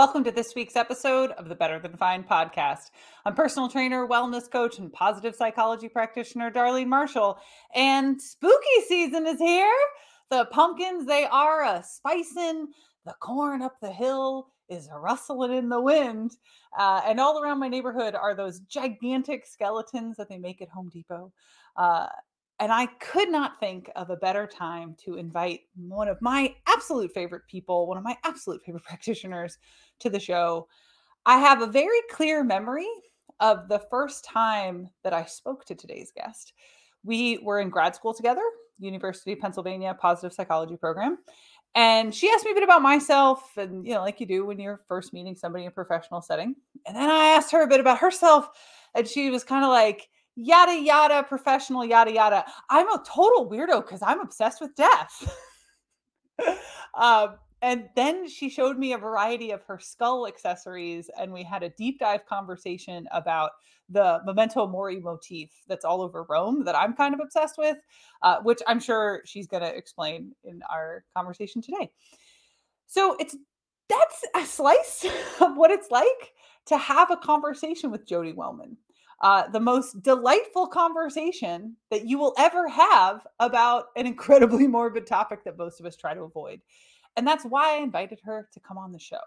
welcome to this week's episode of the Better Than Fine podcast. I'm personal trainer, wellness coach, and positive psychology practitioner Darlene Marshall, and spooky season is here. The pumpkins, they are a spicing, the corn up the hill is rustling in the wind. Uh, and all around my neighborhood are those gigantic skeletons that they make at Home Depot. Uh, and I could not think of a better time to invite one of my absolute favorite people, one of my absolute favorite practitioners to the show. I have a very clear memory of the first time that I spoke to today's guest. We were in grad school together, University of Pennsylvania Positive Psychology program. And she asked me a bit about myself and, you know, like you do when you're first meeting somebody in a professional setting. And then I asked her a bit about herself. And she was kind of like, yada yada professional yada yada i'm a total weirdo because i'm obsessed with death um, and then she showed me a variety of her skull accessories and we had a deep dive conversation about the memento mori motif that's all over rome that i'm kind of obsessed with uh, which i'm sure she's going to explain in our conversation today so it's that's a slice of what it's like to have a conversation with jodi wellman uh, the most delightful conversation that you will ever have about an incredibly morbid topic that most of us try to avoid. And that's why I invited her to come on the show.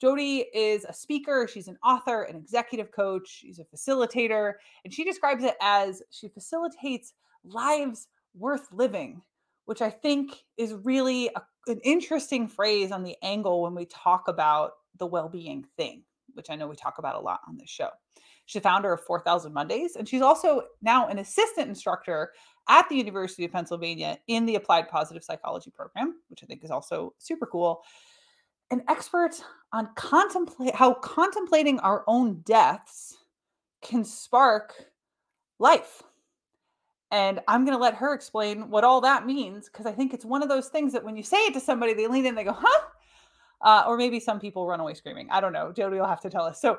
Jodi is a speaker, she's an author, an executive coach, she's a facilitator, and she describes it as she facilitates lives worth living, which I think is really a, an interesting phrase on the angle when we talk about the well being thing, which I know we talk about a lot on this show. She's the founder of 4000 Mondays, and she's also now an assistant instructor at the University of Pennsylvania in the Applied Positive Psychology program, which I think is also super cool. An expert on contemplate how contemplating our own deaths can spark life. And I'm going to let her explain what all that means because I think it's one of those things that when you say it to somebody, they lean in, and they go, huh? Uh, or maybe some people run away screaming. I don't know. Jodi will have to tell us. So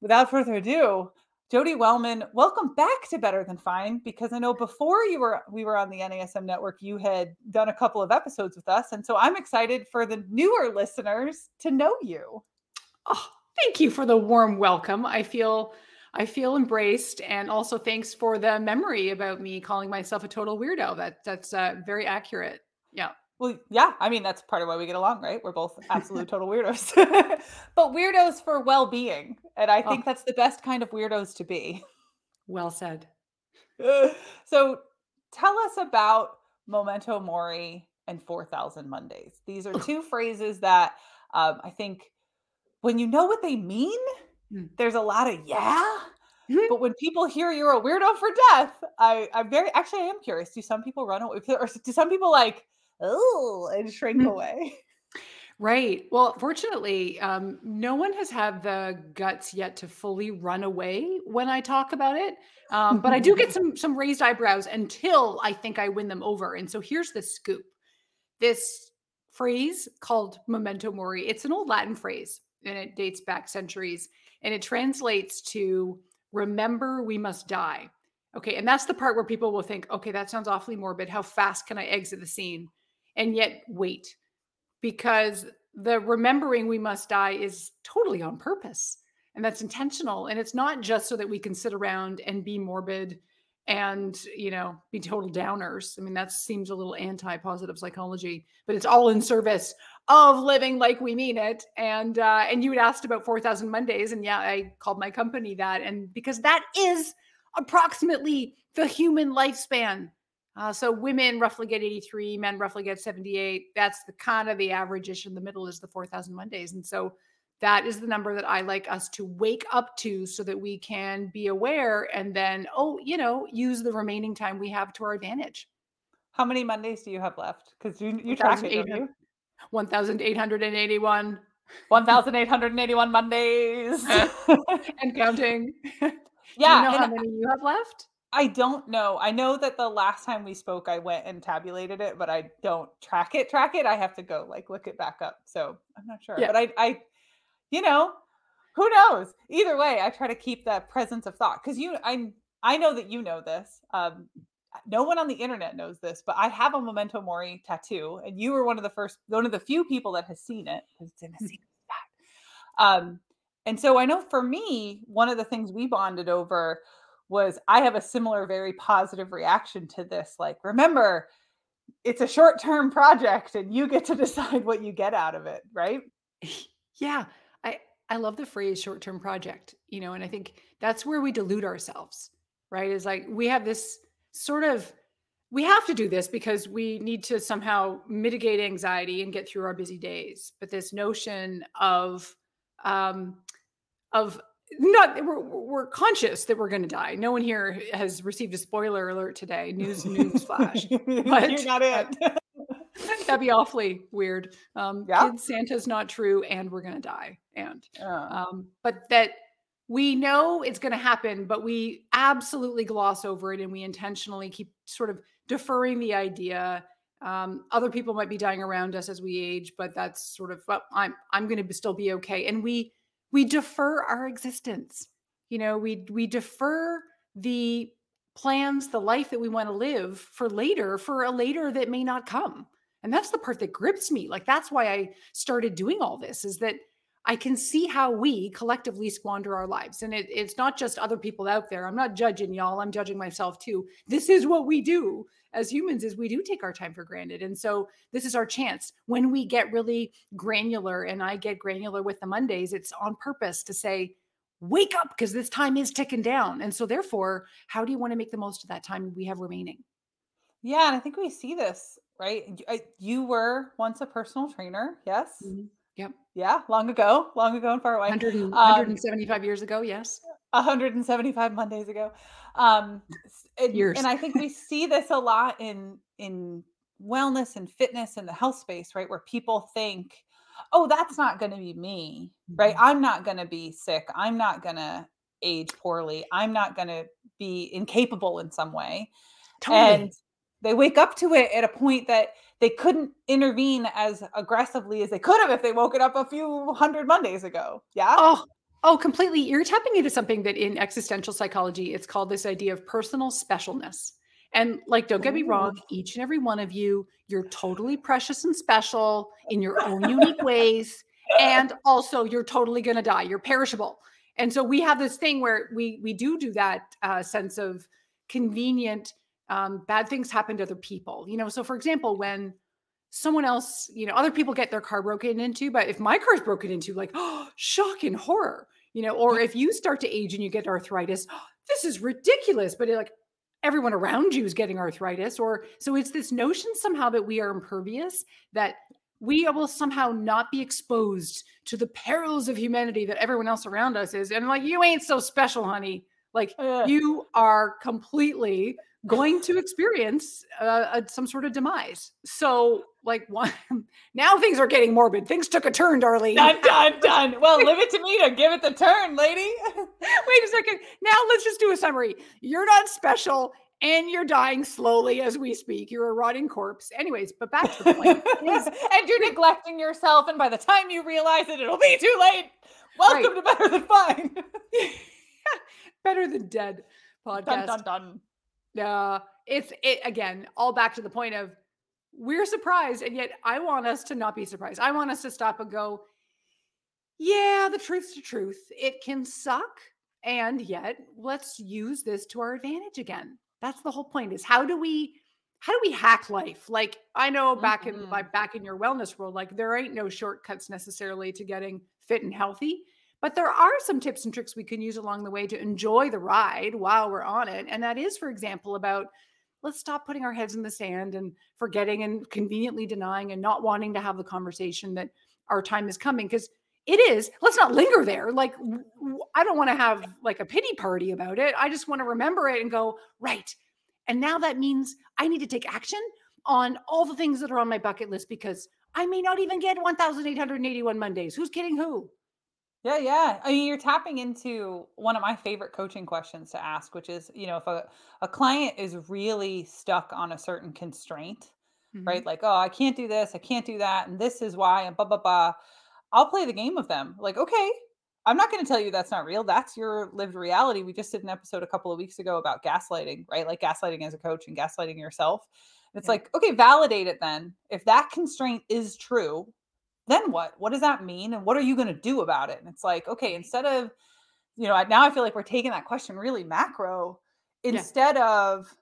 without further ado, Jodi Wellman, welcome back to Better Than Fine because I know before you were we were on the NASM network, you had done a couple of episodes with us, and so I'm excited for the newer listeners to know you. Oh, thank you for the warm welcome. I feel I feel embraced, and also thanks for the memory about me calling myself a total weirdo. That that's uh, very accurate. Yeah. Well, yeah, I mean that's part of why we get along, right? We're both absolute total weirdos. but weirdos for well-being. And I think oh. that's the best kind of weirdos to be. Well said. so tell us about Memento Mori and 4000 Mondays. These are two phrases that um, I think when you know what they mean, mm. there's a lot of yeah. Mm-hmm. But when people hear you're a weirdo for death, I, I'm very actually I am curious. Do some people run away or do some people like oh, and shrink mm. away. Right. Well, fortunately, um, no one has had the guts yet to fully run away when I talk about it. Um, but I do get some some raised eyebrows until I think I win them over. And so here's the scoop: this phrase called "memento mori." It's an old Latin phrase, and it dates back centuries, and it translates to "remember we must die." Okay, and that's the part where people will think, "Okay, that sounds awfully morbid. How fast can I exit the scene?" And yet wait because the remembering we must die is totally on purpose and that's intentional and it's not just so that we can sit around and be morbid and you know be total downers. I mean that seems a little anti-positive psychology but it's all in service of living like we mean it and uh and you had asked about 4000 mondays and yeah i called my company that and because that is approximately the human lifespan uh, so women roughly get 83, men roughly get 78. That's the kind of the average-ish in the middle is the 4,000 Mondays. And so that is the number that I like us to wake up to so that we can be aware and then, oh, you know, use the remaining time we have to our advantage. How many Mondays do you have left? Because you, you track it, you? 1,881. 1,881 Mondays. and counting. Yeah. you know how many you have left? I don't know. I know that the last time we spoke, I went and tabulated it, but I don't track it. Track it. I have to go like look it back up. So I'm not sure. Yeah. But I, I, you know, who knows? Either way, I try to keep that presence of thought because you, I, I know that you know this. Um, no one on the internet knows this, but I have a memento mori tattoo, and you were one of the first, one of the few people that has seen it because it's in a Hmm. secret spot. Um, and so I know for me, one of the things we bonded over was I have a similar, very positive reaction to this. Like, remember, it's a short term project and you get to decide what you get out of it, right? Yeah, I I love the phrase short-term project, you know, and I think that's where we delude ourselves, right? Is like we have this sort of we have to do this because we need to somehow mitigate anxiety and get through our busy days. But this notion of um of not we're, we're conscious that we're going to die. No one here has received a spoiler alert today. News news flash. But- You're not it. That'd be awfully weird. Um, Yeah. Kid Santa's not true, and we're gonna die. And Uh, um, but that we know it's going to happen, but we absolutely gloss over it and we intentionally keep sort of deferring the idea. Um, other people might be dying around us as we age, but that's sort of well, I'm I'm going to still be okay. And we we defer our existence. You know, we we defer the plans, the life that we want to live for later, for a later that may not come. And that's the part that grips me. Like that's why I started doing all this is that I can see how we collectively squander our lives. And it, it's not just other people out there. I'm not judging y'all. I'm judging myself too. This is what we do as humans is we do take our time for granted. And so this is our chance. When we get really granular and I get granular with the Mondays, it's on purpose to say, wake up because this time is ticking down. And so therefore, how do you want to make the most of that time we have remaining? yeah, and I think we see this, right? You were once a personal trainer, yes? Mm-hmm. Yep. Yeah, long ago, long ago and far away. 100 and- Um, 175 years ago. Yes. 175 Mondays ago. Um, and, Years. and I think we see this a lot in in wellness and fitness and the health space, right? Where people think, "Oh, that's not going to be me, right? Mhm. I'm not going to be sick. I'm not going to age poorly. I'm not going to be incapable in some way." And they wake up to it at a point that they couldn't intervene as aggressively as they could have if they woke it up a few hundred Mondays ago. Yeah. Oh, oh, completely. You're tapping into something that in existential psychology, it's called this idea of personal specialness. And like, don't get me wrong, each and every one of you, you're totally precious and special in your own unique ways. And also, you're totally going to die. You're perishable. And so we have this thing where we we do do that uh, sense of convenient. Um, bad things happen to other people. You know, so for example, when someone else, you know, other people get their car broken into, but if my car's broken into, like, oh, shock and horror, you know, or if you start to age and you get arthritis, "Oh, this is ridiculous. But it, like everyone around you is getting arthritis, or so it's this notion somehow that we are impervious, that we will somehow not be exposed to the perils of humanity that everyone else around us is. And like, you ain't so special, honey. Like, Ugh. you are completely going to experience uh, a, some sort of demise. So, like, one, now things are getting morbid. Things took a turn, Darlene. done, done, done. Well, leave it to me to give it the turn, lady. Wait a second. Now let's just do a summary. You're not special, and you're dying slowly as we speak. You're a rotting corpse. Anyways, but back to the point. is- and you're neglecting yourself, and by the time you realize it, it'll be too late. Welcome to Better Than Fine. better than dead dun, podcast. dun, dun. Uh, it's it again, all back to the point of we're surprised, and yet I want us to not be surprised. I want us to stop and go, yeah, the truth's the truth. It can suck, and yet let's use this to our advantage again. That's the whole point is how do we how do we hack life? Like I know back in Mhm. like back in your wellness world, like there ain't no shortcuts necessarily to getting fit and healthy. But there are some tips and tricks we can use along the way to enjoy the ride while we're on it. And that is, for example, about let's stop putting our heads in the sand and forgetting and conveniently denying and not wanting to have the conversation that our time is coming. Because it is, let's not linger there. Like, i don't want to have like a pity party about it. I just want to remember it and go, right. And now that means I need to take action on all the things that are on my bucket list because I may not even get 1,881 Mondays. Who's kidding who? Yeah, yeah. I mean, you're tapping into one of my favorite coaching questions to ask, which is, you know, if a, a client is really stuck on a certain constraint, right? Mm-hmm. Like, oh, I can't do this, I can't do that, and this is why, and blah, blah, blah. I'll play the game of them. Like, okay, I'm not going to tell you that's not real. That's your lived reality. We just did an episode a couple of weeks ago about gaslighting, right? Like gaslighting as a coach and gaslighting yourself. It's yeah. like, okay, validate it then. If that constraint is true, then what? What does that mean? And what are you going to do about it? And it's like, okay, instead of, you know, now I feel like we're taking that question really macro instead yeah. of,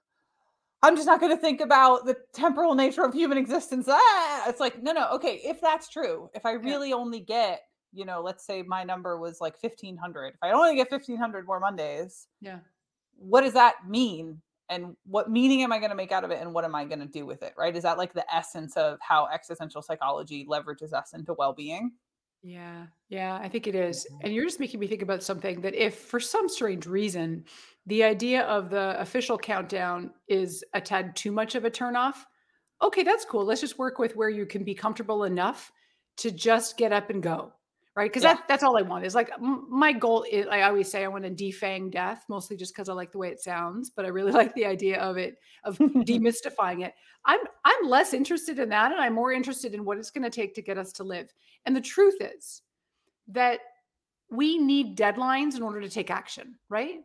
I'm just not going to think about the temporal nature of human existence. Ah, it's like, no, no, okay, if that's true, if I really yeah. only get you know, let's say my number was like 1500. If I only get 1500 more Mondays, yeah. What does that mean? And what meaning am I going to make out of it? And what am I going to do with it? Right. Is that like the essence of how existential psychology leverages us into well being? Yeah. Yeah. I think it is. And you're just making me think about something that if for some strange reason, the idea of the official countdown is a tad too much of a turnoff, okay, that's cool. Let's just work with where you can be comfortable enough to just get up and go right? Because yeah. that, that's all I want is like my goal is I always say I want to defang death, mostly just because I like the way it sounds, but I really like the idea of it of demystifying it. I'm I'm less interested in that, and I'm more interested in what it's going to take to get us to live. And the truth is that we need deadlines in order to take action, right?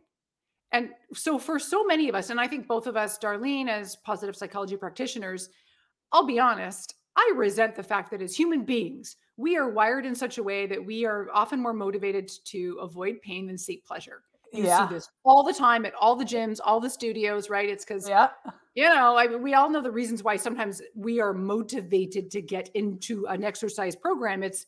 And so for so many of us, and I think both of us, Darlene, as positive psychology practitioners, I'll be honest, I resent the fact that as human beings, we are wired in such a way that we are often more motivated to avoid pain than seek pleasure. You yeah. see this all the time at all the gyms, all the studios, right? It's because, yeah. you know, I mean, we all know the reasons why sometimes we are motivated to get into an exercise program. It's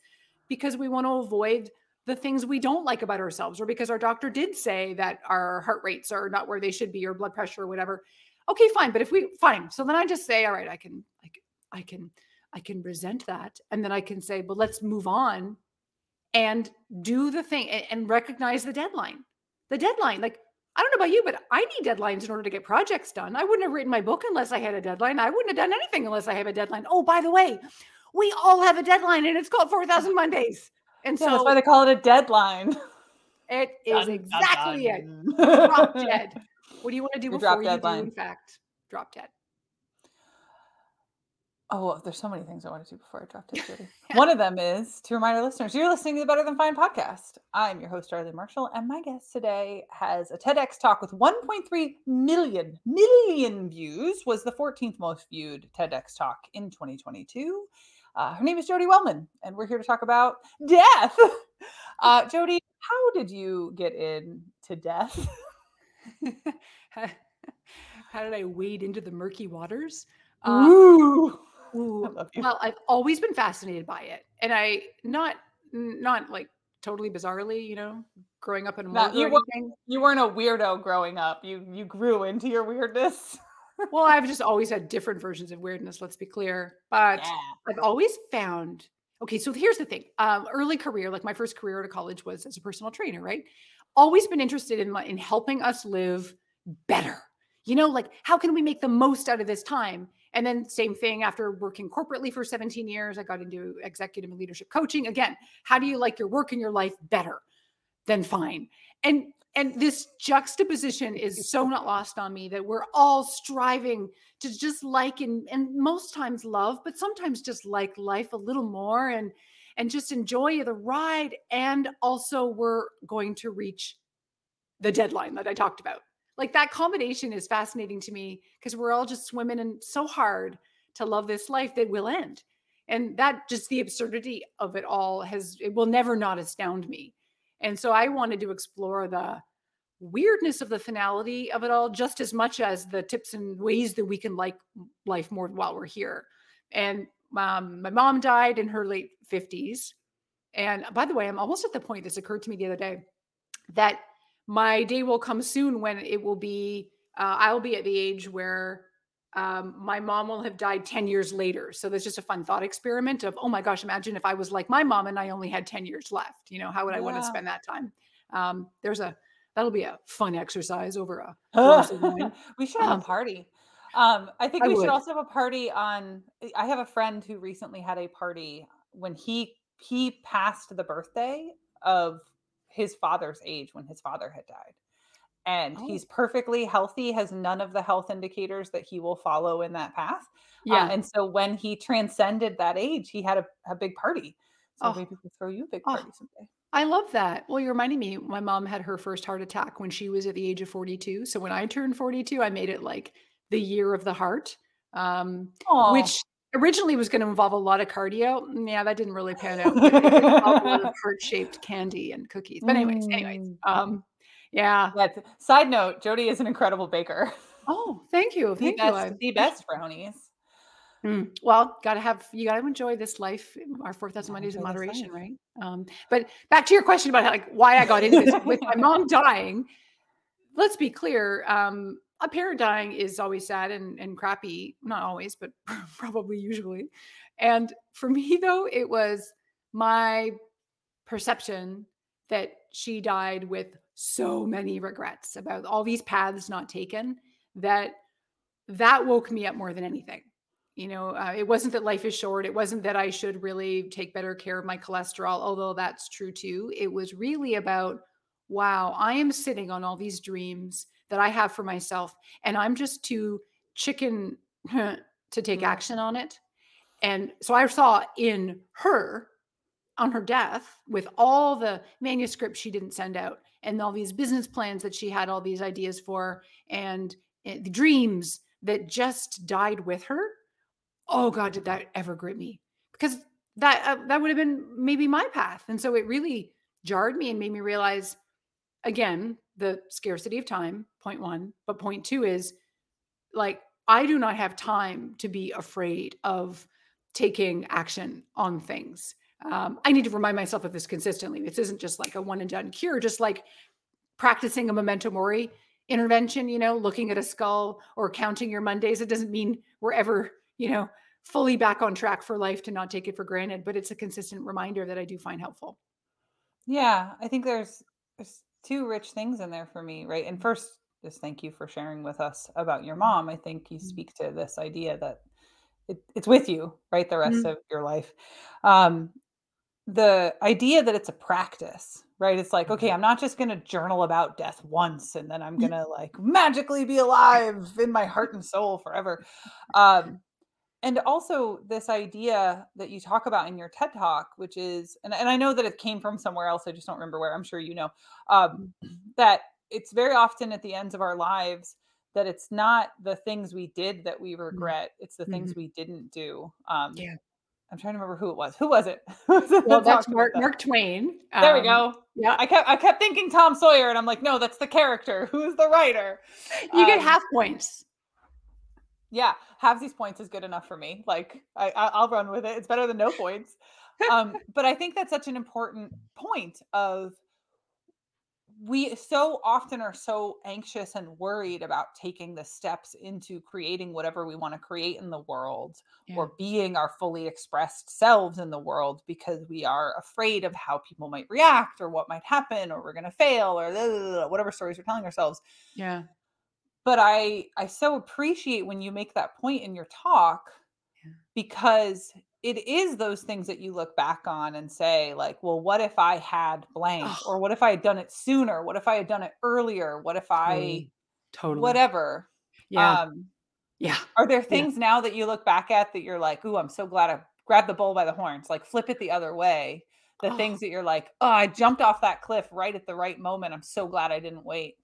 because we want to avoid the things we don't like about ourselves, or because our doctor did say that our heart rates are not where they should be, or blood pressure, or whatever. Okay, fine. But if we fine, so then I just say, all right, I can, I can, I can I can resent that. And then I can say, but let's move on and do the thing and, and recognize the deadline. The deadline, like, I don't know about you, but I need deadlines in order to get projects done. I wouldn't have written my book unless I had a deadline. I wouldn't have done anything unless I have a deadline. Oh, by the way, we all have a deadline and it's called 4,000 Mondays. And so that's why they call it a deadline. It is dun, exactly dun. it. Drop dead. What do you want to do before you deadline. do, in fact, drop dead? Oh, there's so many things I want to do before I drop dead, Jodi. One of them is to remind our listeners you're listening to the Better Than Fine podcast. I'm your host, Darlene Marshall, and my guest today has a TEDx talk with 1.3 million million views. Was the 14th most viewed TEDx talk in 2022. Uh, her name is Jodi Wellman, and we're here to talk about death. Uh, Jodi, how did you get into death? how did I wade into the murky waters? Uh, Ooh. Ooh, well, I've always been fascinated by it, and I not not like totally bizarrely, you know, growing up in no, you, weren't, you weren't a weirdo growing up. You you grew into your weirdness. well, I've just always had different versions of weirdness. Let's be clear, but yeah. I've always found. Okay, so here's the thing. Um, early career, like my first career at a college was as a personal trainer, right? Always been interested in in helping us live better. You know, like how can we make the most out of this time? And then same thing after working corporately for 17 years, I got into executive and leadership coaching. Again, how do you like your work and your life better than fine? And and this juxtaposition is so not lost on me that we're all striving to just like and, and most times love, but sometimes just like life a little more and and just enjoy the ride. And also we're going to reach the deadline that I talked about like that combination is fascinating to me because we're all just swimming in so hard to love this life that will end and that just the absurdity of it all has it will never not astound me and so i wanted to explore the weirdness of the finality of it all just as much as the tips and ways that we can like life more while we're here and um, my mom died in her late 50s and by the way i'm almost at the point this occurred to me the other day that my day will come soon when it will be uh, i'll be at the age where um, my mom will have died 10 years later. So that's just a fun thought experiment of oh my gosh imagine if i was like my mom and i only had 10 years left. You know how would i yeah. want to spend that time? Um, there's a that'll be a fun exercise over a we should have um, a party. Um, i think I we would. should also have a party on i have a friend who recently had a party when he he passed the birthday of his father's age when his father had died. And oh. he's perfectly healthy, has none of the health indicators that he will follow in that path. Uh, yeah. Uh, and so when he transcended that age, he had a, a big party. So oh. maybe we'll throw you a big party oh. someday. I love that. Well, you're reminding me, my mom had her first heart attack when she was at the age of 42. So when I turned 42, I made it like the year of the heart, um, which originally was going to involve a lot of cardio. Mm, yeah, that didn't really pan out. a lot of heart-shaped candy and cookies. But anyways, anyways, mm. um, yeah. yeah. Side note: Jodi is an incredible baker. Oh, thank you. Thank the you. Best, the best brownies. Mm. Well, gotta have you gotta enjoy this life, our four thousand Mondays in moderation, right? Um, but back to your question about how, like why I got into this with my mom dying. Let's be clear. Um, a parent dying is always sad and, and crappy. Not always, but probably usually. And for me, though, it was my perception that she died with so many regrets about all these paths not taken that that woke me up more than anything you know uh, it wasn't that life is short it wasn't that i should really take better care of my cholesterol although that's true too it was really about wow i am sitting on all these dreams that i have for myself and i'm just too chicken to take mm. action on it. And so i saw in her on her death with all the manuscripts she didn't send out and all these business plans that she had all these ideas for and, and eh, the dreams that just died with her oh god did that ever grip me. Because that uh, that would have been maybe my path. And so it really jarred me and made me realize again the scarcity of time point 1 but point 2 is like i do not have time to be afraid of taking action on things um, i need to remind myself of this consistently this isn't just like a one and done cure just like practicing a memento mori intervention you know looking at a skull or counting your mondays it doesn't mean we're ever you know, fully back on track for life to not take it for granted, but it's a consistent reminder that I do find helpful. Yeah, I think there's there's two rich things in there for me, right? And first, just thank you for sharing with us about your mom. I think you mm-hmm. speak to this idea that it, it's with you, right, the rest mm-hmm. of your life. Um, the idea that it's a practice, right? It's like, okay, mm-hmm. I'm not just going to journal about death once and then I'm going to like magically be alive in my heart and soul forever. Um, and also this idea that you talk about in your TED talk, which is, and, and I know that it came from somewhere else, I just don't remember where, I'm sure you know, um, that it's very often at the ends of our lives that it's not the things we did that we mm-hmm. regret, it's the things mm-hmm. we didn't do. Um, yeah. I'm trying to remember who it was. Who was it? well, that's Mark, Mark Twain. There um, we go. Yeah, I kept I kept thinking Tom Sawyer, and I'm like, no, that's the character. Who's the writer? You um, get half points yeah, half these points is good enough for me. Like I, I'll run with it. It's better than no points. Um, but I think that's such an important point of we so often are so anxious and worried about taking the steps into creating whatever we want to create in the world yeah. or being our fully expressed selves in the world because we are afraid of how people might react or what might happen or we're going to fail or blah, blah, blah, whatever stories we're telling ourselves. Yeah but i i so appreciate when you make that point in your talk yeah. because it is those things that you look back on and say like well what if i had blank oh. or what if i had done it sooner what if i had done it earlier what if i totally whatever yeah um yeah are there things yeah. now that you look back at that you're like ooh i'm so glad i grabbed the bull by the horns like flip it the other way the oh. things that you're like oh i jumped off that cliff right at the right moment i'm so glad i didn't wait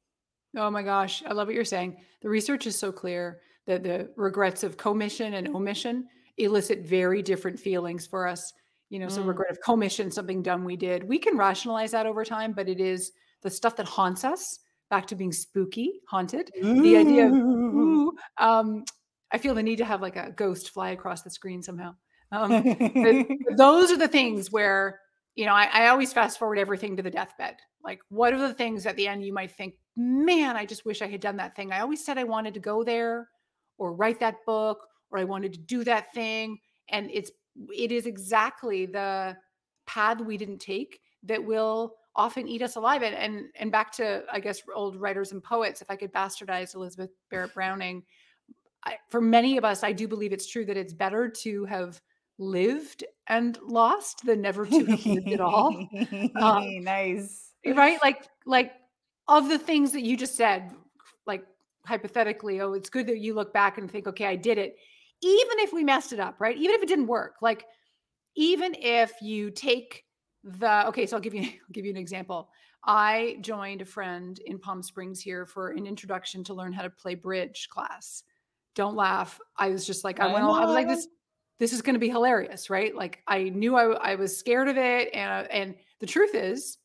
Oh my gosh, I love what you're saying. The research is so clear that the regrets of commission and omission elicit very different feelings for us. You know, mm. regret of commission, something dumb we did. We can rationalize that over time, but it is the stuff that haunts us. Back to being spooky, haunted. Ooh. The idea of ooh, um, I feel the need to have like a ghost fly across the screen somehow. Um, those are the things where you know I, I always fast forward everything to the deathbed. Like, what are the things at the end you might think man, I just wish I had done that thing. I always said I wanted to go there or write that book or I wanted to do that thing. And it's, it is exactly the path we didn't take that will often eat us alive. And, and, and back to, I guess, old writers and poets, if I could bastardize Elizabeth Barrett Browning, I, for many of us, I do believe it's true that it's better to have lived and lost than never to have lived at all. Um, nice. Right? Like, like of the things that you just said, like hypothetically, oh, it's good that you look back and think, okay, I did it. Even if we messed it up, right? Even if it didn't work, like even if you take the okay, so I'll give you I'll give you an example. I joined a friend in Palm Springs here for an introduction to learn how to play bridge class. Don't laugh. I was just like, I went, I was like, this, this is going to be hilarious, right? Like I knew I, I was scared of it, and and the truth is,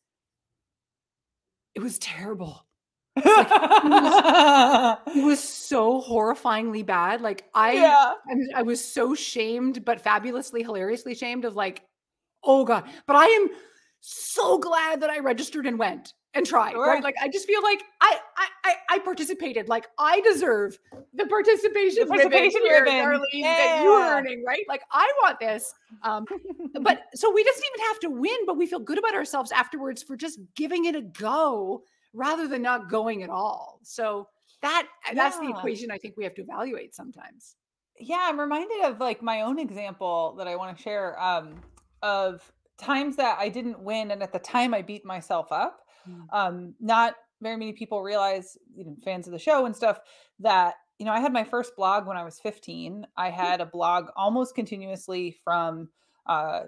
it was terrible. Like, it, was, it, was, so horrifyingly bad. Like I, yeah. I, I was so shamed, but fabulously, hilariously shamed of like, oh god. But I am so glad that I registered and went and tried. Sure. Right? Like I just feel like I, I I participated. Like I deserve the participation, the participation ribbon, Darlene, yeah. that you are earning. Right? Like I want this. Um, but so we doesn't even have to win, but we feel good about ourselves afterwards for just giving it a go rather than not going at all. So that yeah. that's the equation I think we have to evaluate sometimes. Yeah, I'm reminded of like my own example that I want to share um, of times that I didn't win, and at the time I beat myself up. Mm. Um, not very many people realize, even fans of the show and stuff, that you know I had my first blog when I was 15. I mm. had a blog almost continuously from uh,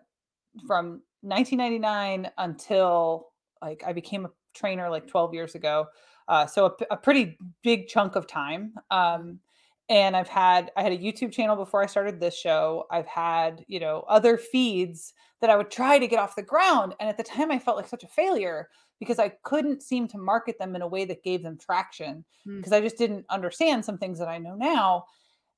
from 1999 until like I became a trainer like 12 years ago. Uh, so a, a, pretty big chunk of time. Um, and I've had I had a YouTube channel before I started this show. I've had you know other feeds that I would try to get off the ground, and at the time I felt like such a failure because I couldn't seem to market them in a way that gave them traction because mm. I just didn't understand some things that I know now.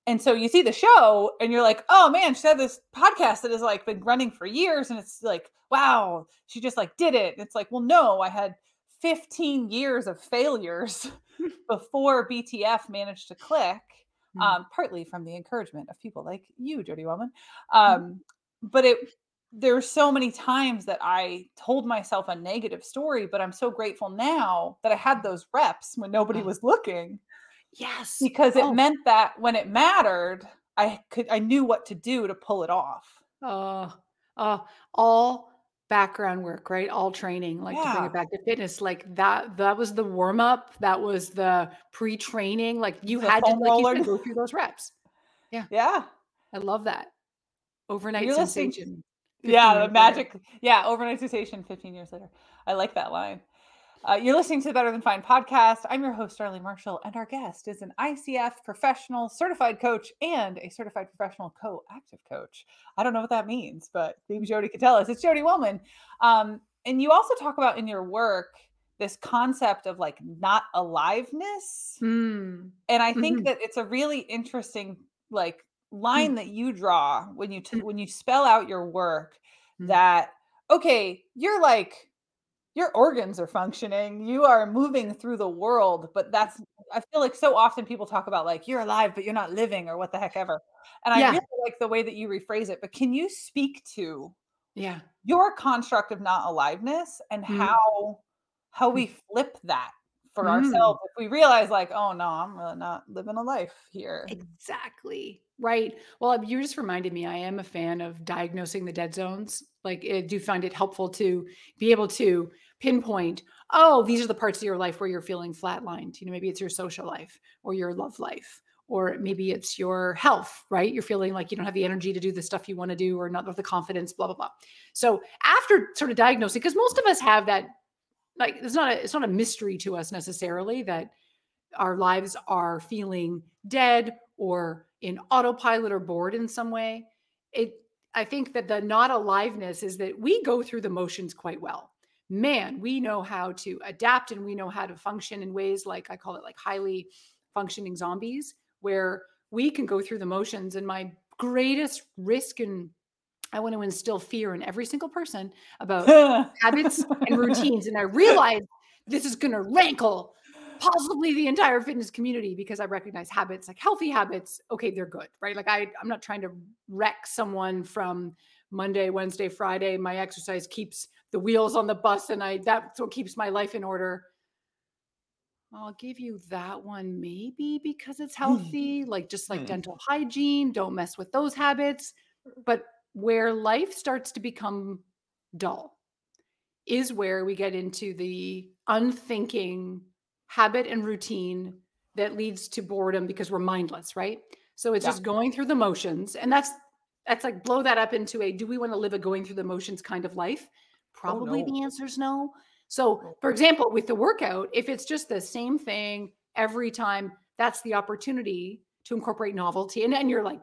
And so you see the show and you're like, oh man, she had this podcast that has like been running for years. And it's like, wow, she just like did it. it's like, well, no, I had 15 years of failures before BTF managed to click, mm. um, partly from the encouragement of people like you, Jodi Wellman. Mm. Um, mm. But it, there were so many times that I told myself a negative story, but I'm so grateful now that I had those reps when nobody was looking. Yes. Because it oh. meant that when it mattered, I could I knew what to do to pull it off. Uh, uh all background work, right? All training, like to bring it back to fitness, like that that was the warm up, that was the pre-training. Like you The had to like you said, go through those reps. Yeah. Yeah. I love that. Overnight You're sensation. Yeah, the magic. Yeah, overnight sensation 15 years later. I like that line. Uh, you're listening to the Better Than Fine podcast. I'm your host, Darlene Marshall, and our guest is an ICF professional certified coach and a certified professional co active coach. I don't know what that means, but maybe Jodi could tell us. It's Jodi Wellman. Um, and you also talk about in your work this concept of like not aliveness. Mm. And I think mm-hmm. that it's a really interesting like line mm. that you draw when you t- mm. when you spell out your work mm. that okay, you're like your organs are functioning you are moving through the world but that's i feel like so often people talk about like you're alive but you're not living or what the heck ever and i yeah. really like the way that you rephrase it but can you speak to yeah your construct of not aliveness and mm. how how we flip that for mm. ourselves if we realize like oh no i'm really not living a life here exactly right well you just reminded me i am a fan of diagnosing the dead zones like i do find it helpful to be able to pinpoint, oh, these are the parts of your life where you're feeling flatlined. You know, maybe it's your social life or your love life, or maybe it's your health, right? You're feeling like you don't have the energy to do the stuff you want to do or not have the confidence, blah, blah, blah. So after sort of diagnosing, because most of us have that, like it's not a it's not a mystery to us necessarily that our lives are feeling dead or in autopilot or bored in some way. It I think that the not aliveness is that we go through the motions quite well man, we know how to adapt and we know how to function in ways like I call it like highly functioning zombies, where we can go through the motions. And my greatest risk and I want to instill fear in every single person about habits and routines. And I realize this is going to rankle possibly the entire fitness community because I recognize habits like healthy habits. Okay, they're good, right? Like I, I'm not trying to wreck someone from Monday, Wednesday, Friday. My exercise keeps the wheels on the bus and I that's what keeps my life in order. I'll give you that one maybe because it's hmm. healthy, like just like mm. dental hygiene, don't mess with those habits. But where life starts to become dull is where we get into the unthinking habit and routine that leads to boredom because we're mindless, right? So it's yeah. just going through the motions. And that's that's like blow that up into a do we want to live a going through the motions kind of life? Probably Oh, no. the answer is no. So, Oh. for example, with the workout, if it's just the same thing every time, that's the opportunity to incorporate novelty. And then you're like,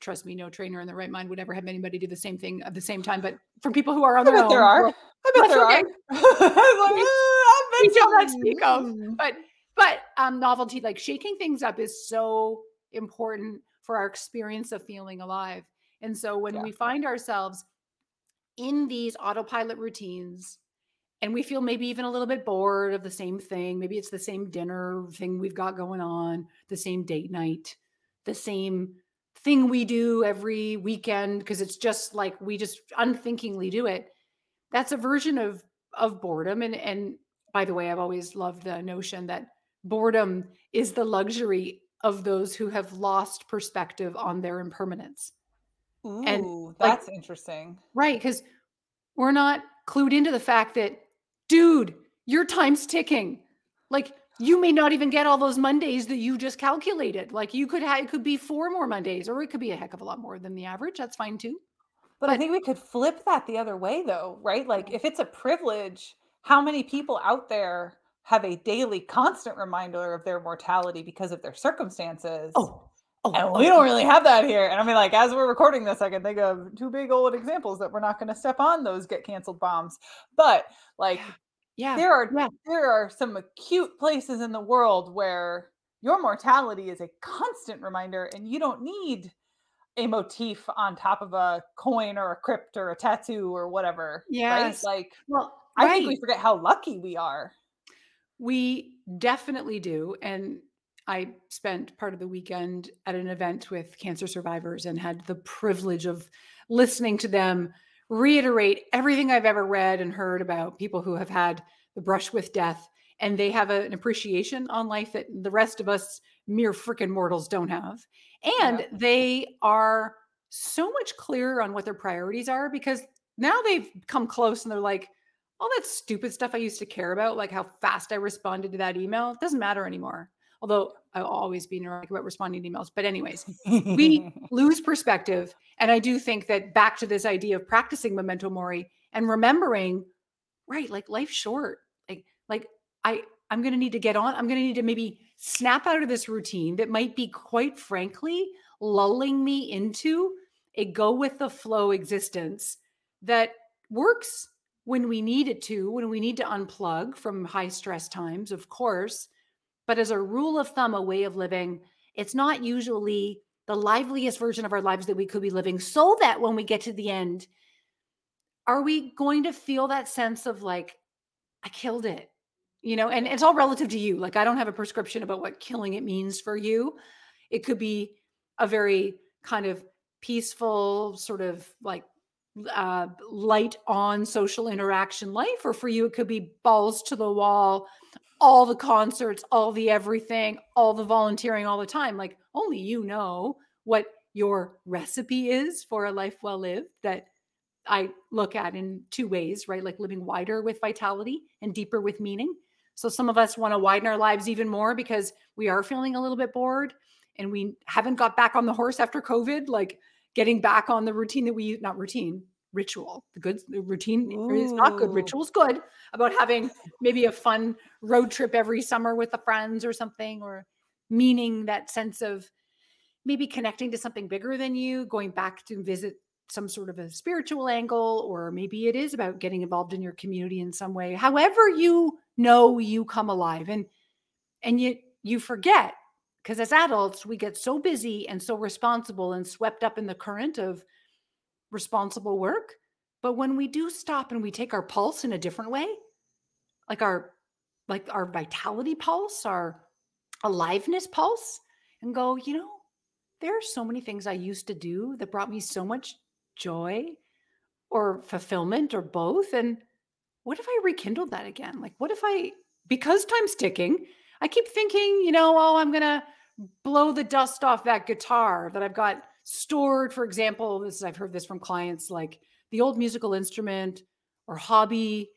trust me, no trainer in the right mind would ever have anybody do the same thing at the same time. But from people who are on I their bet there are. well, I bet there okay. are. I was like, We- "Eh, I bet we shall not some- speak of. mm." but but um novelty like shaking things up is so important for our experience of feeling alive and so when Yeah. we find ourselves in these autopilot routines and we feel maybe even a little bit bored of the same thing. Maybe it's the same dinner thing we've got going on the same date night the same thing we do every weekend because it's just like we just unthinkingly do it. That's a version of of boredom and and by the way i've always loved the notion that boredom is the luxury of those who have lost perspective on their impermanence And, Ooh, like- that's interesting. right because we're not clued into the fact that dude your time's ticking like you may not even get all those mondays that you just calculated like you could have it could be four more mondays or it could be a heck of a lot more than the average that's fine too But I think we could flip that the other way though, right? Like if it's a privilege, how many people out there have a daily constant reminder of their mortality because of their circumstances? oh oh, And we don't really have that here. And I mean, like, as we're recording this, I can think of two big old examples that we're not going to step on those get canceled bombs. But like, yeah there are yeah. there are some acute places in the world where your mortality is a constant reminder, and you don't need a motif on top of a coin or a crypt or a tattoo or whatever. Yeah, Right? Like, well I right. think we forget how lucky we are. We definitely do. And I spent part of the weekend at an event with cancer survivors and had the privilege of listening to them reiterate everything I've ever read and heard about people who have had the brush with death. And they have a- an appreciation on life that the rest of us mere freaking mortals don't have. And Yeah. they are so much clearer on what their priorities are because now they've come close and they're like, all that stupid stuff I used to care about, like how fast I responded to that email, doesn't matter anymore. Although I'll always be neurotic about responding to emails. But, anyways, we lose perspective. And I do think that back to this idea of practicing memento mori and remembering, right, like life's short. Like, like I I'm gonna need to get on, I'm gonna need to maybe snap out of this routine that might be quite frankly lulling me into a go with the flow existence that works when we need it to, when we need to unplug from high stress times, of course. But as a rule of thumb, a way of living, it's not usually the liveliest version of our lives that we could be living, so that when we get to the end, are we going to feel that sense of like, I killed it? You know, and it's all relative to you. Like, I don't have a prescription about what killing it means for you. It could be a very kind of peaceful, sort of like uh, light on social interaction life, or for you, it could be balls to the wall, all the concerts, all the everything, all the volunteering all the time. Like only you know what your recipe is for a life well lived that I look at in two ways, right? Like living wider with vitality and deeper with meaning. So some of us want to widen our lives even more because we are feeling a little bit bored and we haven't got back on the horse after COVID, like getting back on the routine that we not routine, ritual. The good the routine is not good. Ooh. Ritual's good about having maybe a fun road trip every summer with the friends or something, or meaning that sense of maybe connecting to something bigger than you, going back to visit some sort of a spiritual angle, or maybe it is about getting involved in your community in some way. However, you know you come alive and and you you forget because as adults we get so busy and so responsible and swept up in the current of responsible work but when we do stop and we take our pulse in a different way like our like our vitality pulse our aliveness pulse and go you know there are so many things i used to do that brought me so much joy or fulfillment or both and what if i rekindled that again? Like what if i because time's ticking i keep thinking you know oh i'm gonna blow the dust off that guitar that i've got stored for example this i've heard this from clients like the old musical instrument or hobby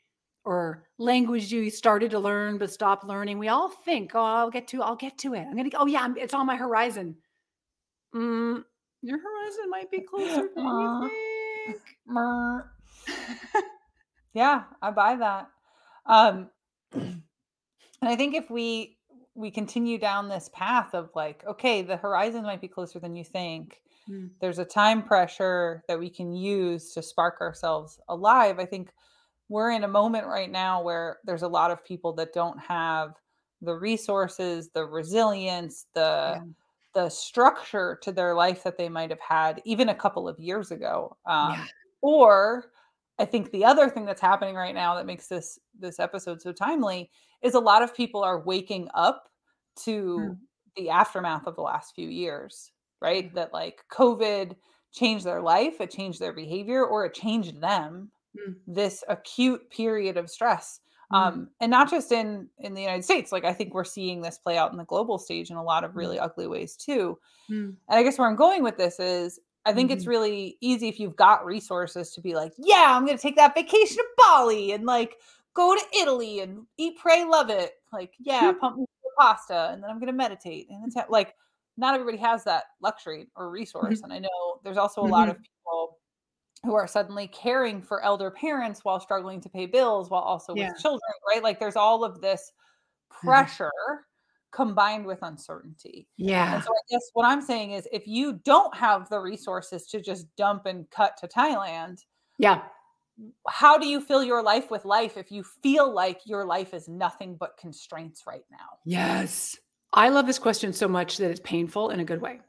or language you started to learn but stopped learning. We all think oh i'll get to i'll get to it. I'm gonna oh yeah I'm- it's on my horizon. Mm, your horizon might be closer than you think. Yeah, I buy that. Um, and I think if we we continue down this path of like, okay, the horizon might be closer than you think. Mm. There's a time pressure that we can use to spark ourselves alive. I think we're in a moment right now where there's a lot of people that don't have the resources, the resilience, the Yeah. the structure to their life that they might have had even a couple of years ago. Yeah. Um, or I think the other thing that's happening right now that makes this this episode so timely is a lot of people are waking up to Mm. the aftermath of the last few years, Yeah. Right? That like COVID changed their life, it changed their behavior, or it changed them Mm. this acute period of stress Mm. um, and not just in in the united states like i think we're seeing this play out in the global stage in a lot of Mm. really ugly ways too Mm. and i guess where i'm going with this is i think it's Mhm. really easy if you've got resources to be like yeah i'm gonna take that vacation to bali and like go to italy and eat pray love it like yeah Hmm. pump me pasta and then i'm gonna meditate and it's like not everybody has that luxury or resource Mhm. and i know there's also a lot Mhm. of people who are suddenly caring for elder parents while struggling to pay bills while also Yeah. with children, right? Like there's all of this Mhm. pressure combined with uncertainty. And Yeah. so I guess what I'm saying is if you don't have the resources to just dump and cut to Thailand, Yeah. how do you fill your life with life if you feel like your life is nothing but constraints right now? Yes. I love this question so much that it's painful in a good way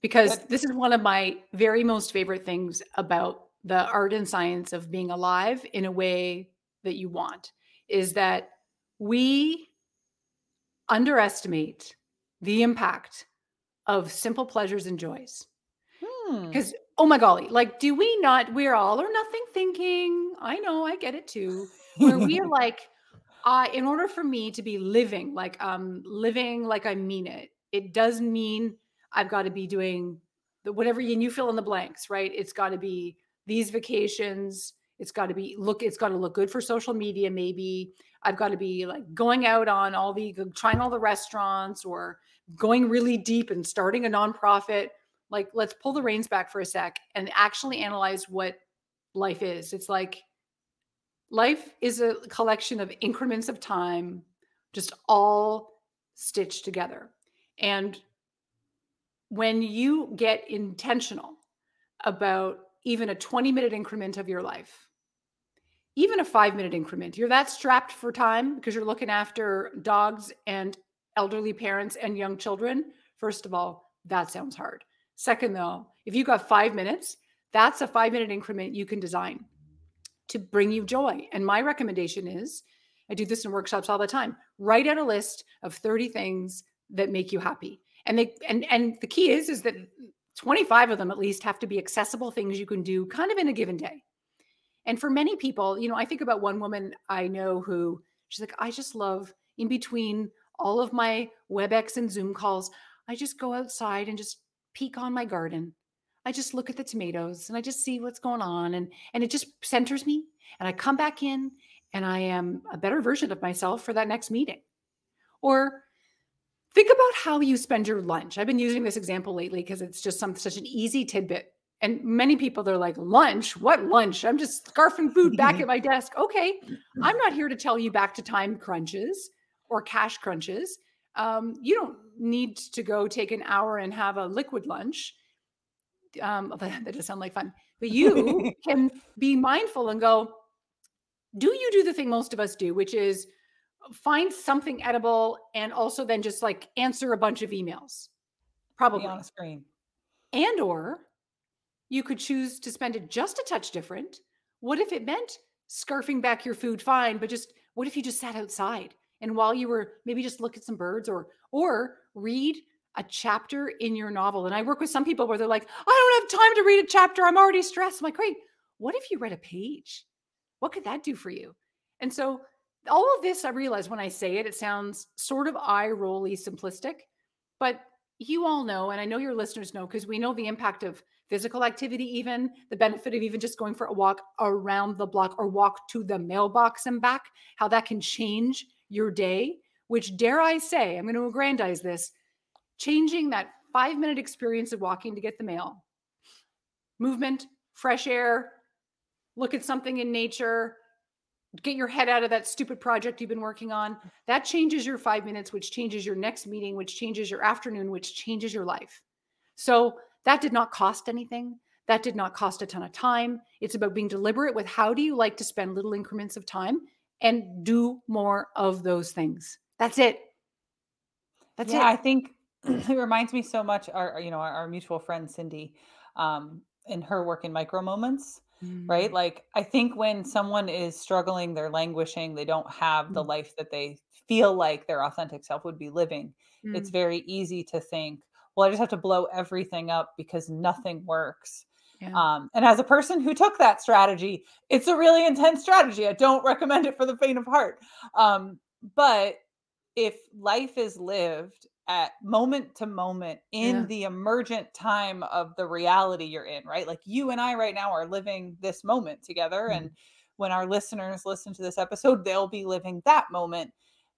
because this is one of my very most favorite things about the art and science of being alive in a way that you want is that we underestimate the impact of simple pleasures and joys. Hmm. Because, oh my golly, like, do we not, we're all or nothing thinking. I know, I get it too. Where we are like, in order for me to be living, like um living like I mean it, it does mean I've got to be doing the whatever you, and you fill in the blanks, right? It's got to be these vacations. It's got to be look, it's got to look good for social media, maybe. I've got to be like going out on all the trying all the restaurants or going really deep and starting a nonprofit. Like, let's pull the reins back for a sec and actually analyze what life is. It's like life is a collection of increments of time, just all stitched together. And when you get intentional about even a 20 minute increment of your life, even a five minute increment, you're that strapped for time because you're looking after dogs and elderly parents and young children. First of all, that sounds hard. Second, though, if you got five minutes, that's a five minute increment you can design to bring you joy. And my recommendation is I do this in workshops all the time. Write out a list of 30 things that make you happy. And they and and the key is is that 25 of them at least have to be accessible things you can do kind of in a given day. And for many people, you know, I think about one woman I know who she's like, I just love in between all of my WebEx and Zoom calls, I just go outside and just peek on my garden. I just look at the tomatoes and I just see what's going on and and it just centers me and I come back in and I am a better version of myself for that next meeting. Or think about how you spend your lunch. I've been using this example lately because it's just some such an easy tidbit. And many people they're like, "Lunch? What lunch? I'm just scarfing food back at my desk." Okay, I'm not here to tell you back to time crunches or cash crunches. Um, you don't need to go take an hour and have a liquid lunch. Um, that, does sound like fun, but you can be mindful and go, do you do the thing most of us do, which is find something edible and also then just like answer a bunch of emails? Probably. Be on a screen. And or you could choose to spend it just a touch different. What if it meant scarfing back your food fine, but just what if you just sat outside and while you were maybe just look at some birds or or read a chapter in your novel. And I work with some people where they're like, I don't have time to read a chapter. I'm already stressed. I'm like, great. What if you read a page? What could that do for you? And so all of this, I realize when I say it, it sounds sort of eye rolly simplistic, but you all know, and I know your listeners know, because we know the impact of physical activity, even the benefit of even just going for a walk around the block or walk to the mailbox and back, how that can change your day, which dare I say, I'm going to aggrandize this, changing that five minute experience of walking to get the mail, movement, fresh air, look at something in nature, get your head out of that stupid project you've been working on. That changes your five minutes, which changes your next meeting, which changes your afternoon, which changes your life. So that did not cost anything. That did not cost a ton of time. It's about being deliberate with how do you like to spend little increments of time and do more of those things. That's it. That's yeah, it. I think it reminds me so much our you know our, our mutual friend Cindy um in her work in micro moments mm. right like i think when someone is struggling they're languishing they don't have mm. the life that they feel like their authentic self would be living mm. it's very easy to think well i just have to blow everything up because nothing works yeah. um, and as a person who took that strategy it's a really intense strategy i don't recommend it for the faint of heart um, but if life is lived at moment to moment in yeah. the emergent time of the reality you're in, right? Like you and I right now are living this moment together. Mm-hmm. And when our listeners listen to this episode, they'll be living that moment.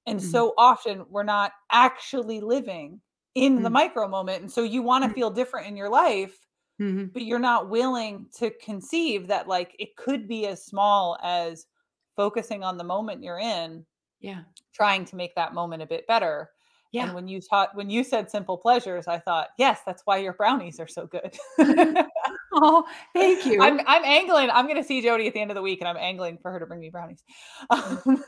And mm-hmm. so often we're not actually living in mm-hmm. the micro moment. And so you want to mm-hmm. feel different in your life, mm-hmm. but you're not willing to conceive that like it could be as small as focusing on the moment you're in. Yeah. Trying to make that moment a bit better yeah. And when you taught when you said simple pleasures, I thought, yes, that's why your brownies are so good. oh, thank you. I'm I'm angling. I'm gonna see Jodi at the end of the week and I'm angling for her to bring me brownies. Um,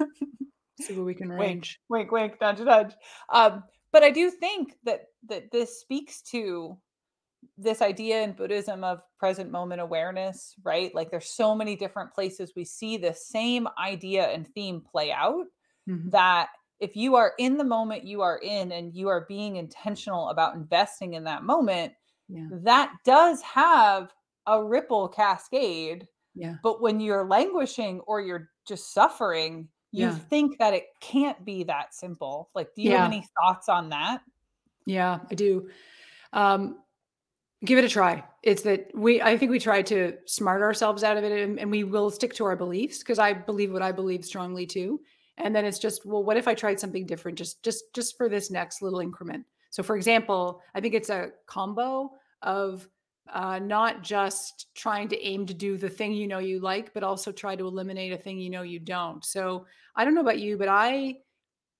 see what we can arrange. Wink, wink, wink, nudge, nudge. Um, but I do think that that this speaks to this idea in Buddhism of present moment awareness, right? Like there's so many different places we see the same idea and theme play out mm-hmm. that if you are in the moment you are in and you are being intentional about investing in that moment, yeah. that does have a ripple cascade. Yeah. But when you're languishing or you're just suffering, you yeah. think that it can't be that simple. Like, do you yeah. have any thoughts on that? Yeah, I do. Um, give it a try. It's that we, I think we try to smart ourselves out of it and, and we will stick to our beliefs because I believe what I believe strongly too and then it's just well what if i tried something different just just just for this next little increment? So for example i think it's a combo of uh, not just trying to aim to do the thing you know you like but also try to eliminate a thing you know you don't. So i don't know about you but i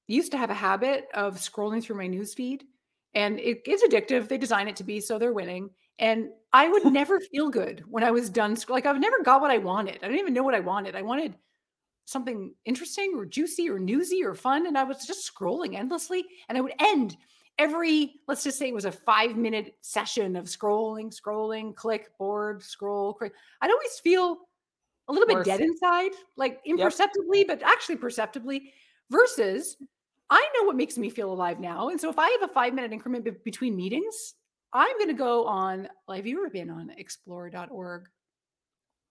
used to have a habit of scrolling through my news feed and it is addictive. They design it to be so they're winning. And i would never feel good when i was done like i've never got what i wanted. I didn't even know what i wanted. I wanted something interesting or juicy or newsy or fun. And I was just scrolling endlessly. And I would end every, let's just say it was a five minute session of scrolling, scrolling, click, board, scroll, click. I'd always feel a little bit dead inside, like imperceptibly, yep. but actually perceptibly, versus I know what makes me feel alive now. And so if I have a five minute increment be- between meetings, I'm going to go on. Have you ever been on explore.org?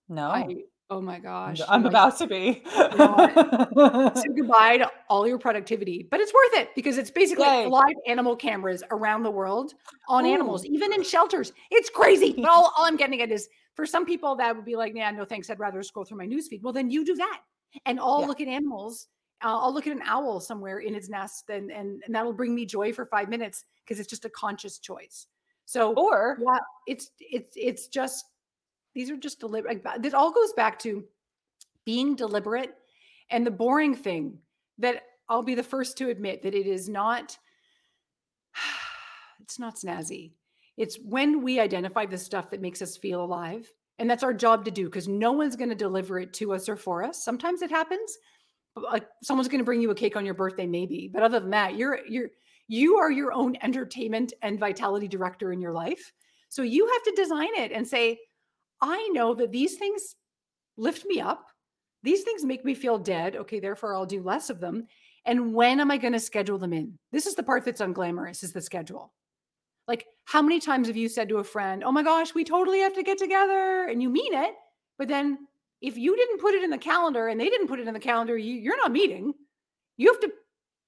No. I, Oh my gosh. I'm about to be. say goodbye to all your productivity, but it's worth it because it's basically Yay. live animal cameras around the world on Ooh. animals, even in shelters. It's crazy. But all, all I'm getting at is for some people that would be like, yeah, no thanks. I'd rather scroll through my newsfeed. Well, then you do that. And I'll yeah. look at animals. Uh, I'll look at an owl somewhere in its nest and, and, and that'll bring me joy for five minutes because it's just a conscious choice. So, or yeah, it's, it's, it's just these are just deliberate. This all goes back to being deliberate and the boring thing that I'll be the first to admit that it is not it's not snazzy. It's when we identify the stuff that makes us feel alive. And that's our job to do because no one's going to deliver it to us or for us. Sometimes it happens. Like someone's going to bring you a cake on your birthday, maybe. But other than that, you're you're you are your own entertainment and vitality director in your life. So you have to design it and say, I know that these things lift me up. These things make me feel dead. Okay, therefore I'll do less of them. And when am I going to schedule them in? This is the part that's unglamorous is the schedule. Like how many times have you said to a friend, "Oh my gosh, we totally have to get together." And you mean it, but then if you didn't put it in the calendar and they didn't put it in the calendar, you, you're not meeting. You have to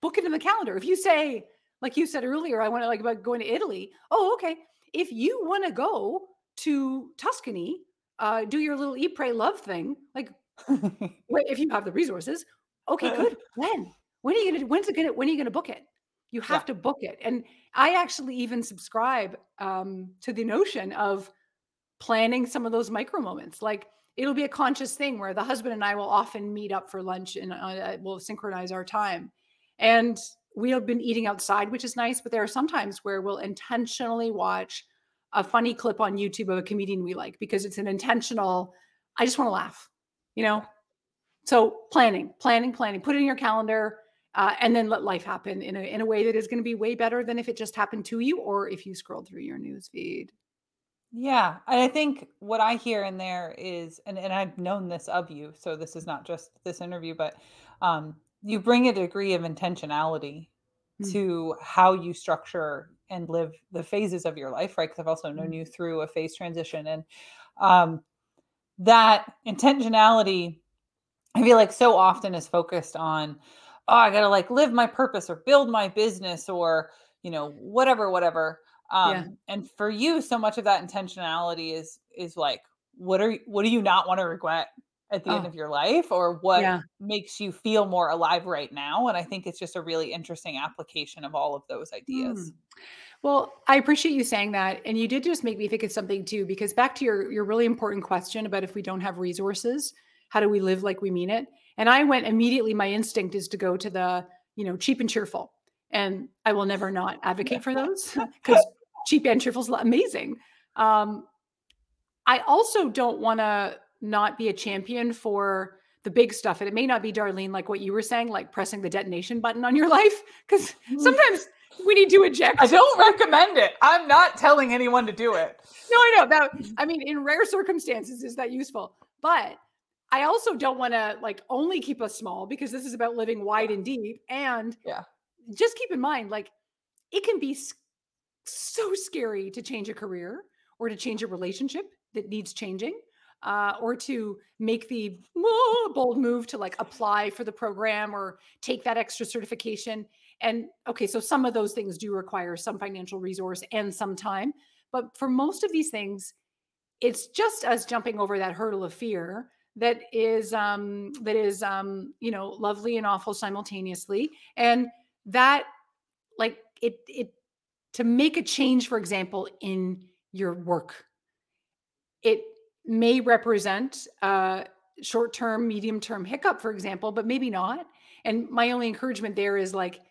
book it in the calendar. If you say, like you said earlier, I want to like about going to Italy. Oh, okay. If you want to go, to Tuscany, uh, do your little eat, pray, love thing. Like, if you have the resources, okay, good. When? When are you gonna? When's it gonna? When are you gonna book it? You have yeah. to book it. And I actually even subscribe um, to the notion of planning some of those micro moments. Like, it'll be a conscious thing where the husband and I will often meet up for lunch and uh, we'll synchronize our time. And we have been eating outside, which is nice, but there are some times where we'll intentionally watch a funny clip on YouTube of a comedian we like because it's an intentional, I just want to laugh, you know? So planning, planning, planning, put it in your calendar, uh, and then let life happen in a, in a way that is going to be way better than if it just happened to you or if you scrolled through your news feed. Yeah, and I think what I hear in there is, and, and I've known this of you, so this is not just this interview, but um, you bring a degree of intentionality Mm. to how you structure and live the phases of your life, right? Because I've also known Mm. you through a phase transition, and um, that intentionality, I feel like so often is focused on, oh, I gotta like live my purpose or build my business or you know whatever, whatever. Yeah. Um, and for you, so much of that intentionality is is like, what are what do you not want to regret at the end Oh, of your life, or what yeah. makes you feel more alive right now? And I think it's just a really interesting application of all of those ideas. Well, I appreciate you saying that. And you did just make me think of something too, because back to your your really important question about if we don't have resources, how do we live like we mean it? And I went immediately, my instinct is to go to the, you know, cheap and cheerful. And I will never not advocate for those because cheap and cheerful is amazing. Um, I also don't want to not be a champion for the big stuff. And it may not be, Darlene, like what you were saying, like pressing the detonation button on your life. Because mm. sometimes we need to eject. I don't recommend it. I'm not telling anyone to do it. No, I know that. I mean, in rare circumstances, is that useful? But I also don't want to like only keep us small because this is about living wide and deep. And Yeah. just keep in mind, like, it can be so scary to change a career or to change a relationship that needs changing. Uh, or to make the whoa, bold move to like apply for the program or take that extra certification. And okay, so some of those things do require some financial resource and some time. But for most of these things, it's just us jumping over that hurdle of fear that is um that is um you know lovely and awful simultaneously and that like it it to make a change for example in your work it may represent a short-term medium-term hiccup for example but maybe not. And my only encouragement there is like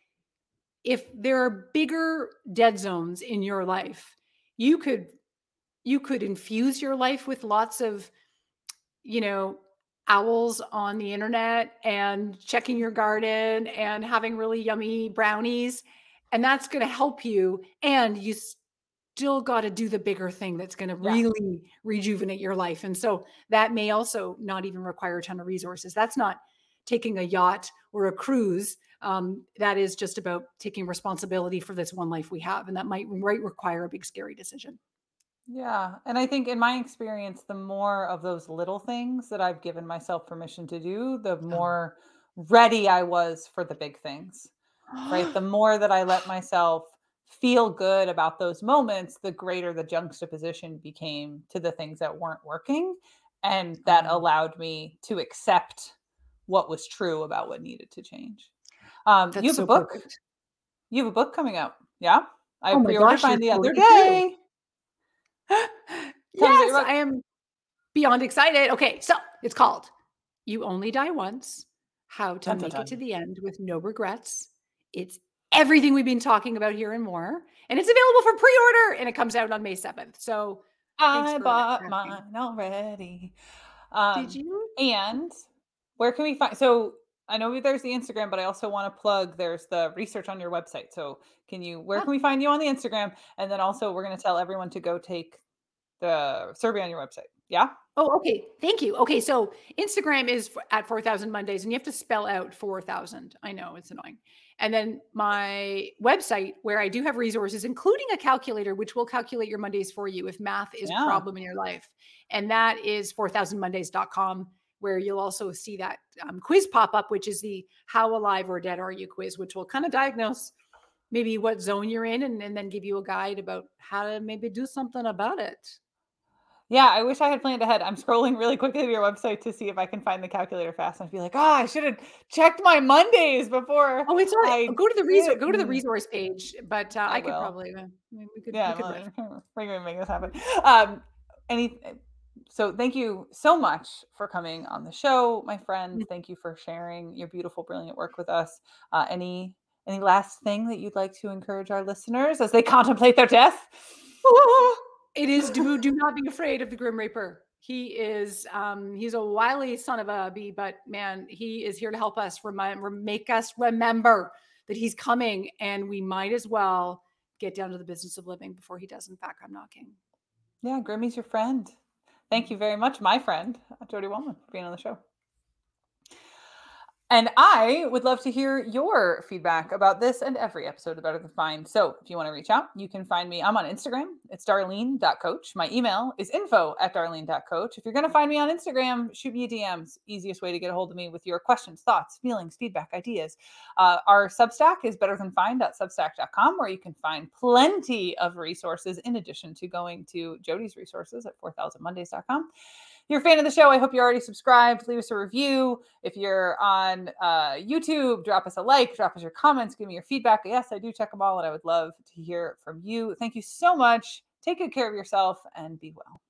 if there are bigger dead zones in your life you could you could infuse your life with lots of you know owls on the internet and checking your garden and having really yummy brownies and that's going to help you and you still got to do the bigger thing that's going to Yeah. really rejuvenate your life and so that may also not even require a ton of resources that's not taking a yacht or a cruise um, that is just about taking responsibility for this one life we have and that might might require a big scary decision Yeah. And I think in my experience, the more of those little things that I've given myself permission to do, the more ready I was for the big things, right? The more that I let myself feel good about those moments, the greater the juxtaposition became to the things that weren't working. And that Oh. allowed me to accept what was true about what needed to change. Um, you have so a book. perfect. You have a book coming out. Yeah. I Oh pre-ordered mine the other day. Tell us about Yes. I am beyond excited. Okay, so it's called You Only Die Once How to Make It to the End with No Regrets. It's everything we've been talking about here and more. And it's available for pre order and it comes out on May 7th. So I bought mine already. Did Um, you? and where can we find? So I know there's the Instagram, but I also want to plug. There's the research on your website. So can you? Where Ah. can we find you on the Instagram? And then also, we're going to tell everyone to go take the survey on your website. Yeah. Oh, okay. Thank you. Okay, so Instagram is at 4000 Mondays and you have to spell out 4000. I know it's annoying. And then my website where I do have resources including a calculator which will calculate your Mondays for you if math is a problem in your life. And that is 4000mondays.com where you'll also see that um, quiz pop up which is the how alive or dead are you quiz which will kind of diagnose maybe what zone you're in and, and then give you a guide about how to maybe do something about it. Yeah. I wish I had planned ahead. I'm scrolling really quickly to your website to see if I can find the calculator fast. And be like, oh, I should have checked my Mondays before. Oh, it's all right. Go to the resource. Go to the Mm. resource page. But uh, I I, could probably. Uh, we could. Yeah, we could well, we're make this happen. Um, any So thank you so much for coming on the show, my friend. Mm. Thank you for sharing your beautiful, brilliant work with us. Uh, any any last thing that you'd like to encourage our listeners as they contemplate their death? it is do do not be afraid of the Grim Reaper. He is um he's a wily son of a bee, but man, he is here to help us remind make us remember that he's coming and we might as well get down to the business of living before he does in fact come knocking. Yeah, Grimmy's your friend. Thank you very much, my friend, Jodi Wellman, for being on the show. And I would love to hear your feedback about this and every episode of Better Than Fine. So if you want to reach out, you can find me. I'm on Instagram. It's darlene.coach. My email is info at darlene.coach. If you're going to find me on Instagram, shoot me a DMs. Easiest way to get a hold of me with your questions, thoughts, feelings, feedback, ideas. Uh, our Substack is betterthanfine.substack.com, where you can find plenty of resources in addition to going to Jodi's resources at 4000mondays.com you're a fan of the show, I hope you're already subscribed. Leave us a review. If you're on uh, YouTube, drop us a like, drop us your comments, give me your feedback. Yes, I do check them all, and I would love to hear from you. Thank you so much. Take good care of yourself and be well.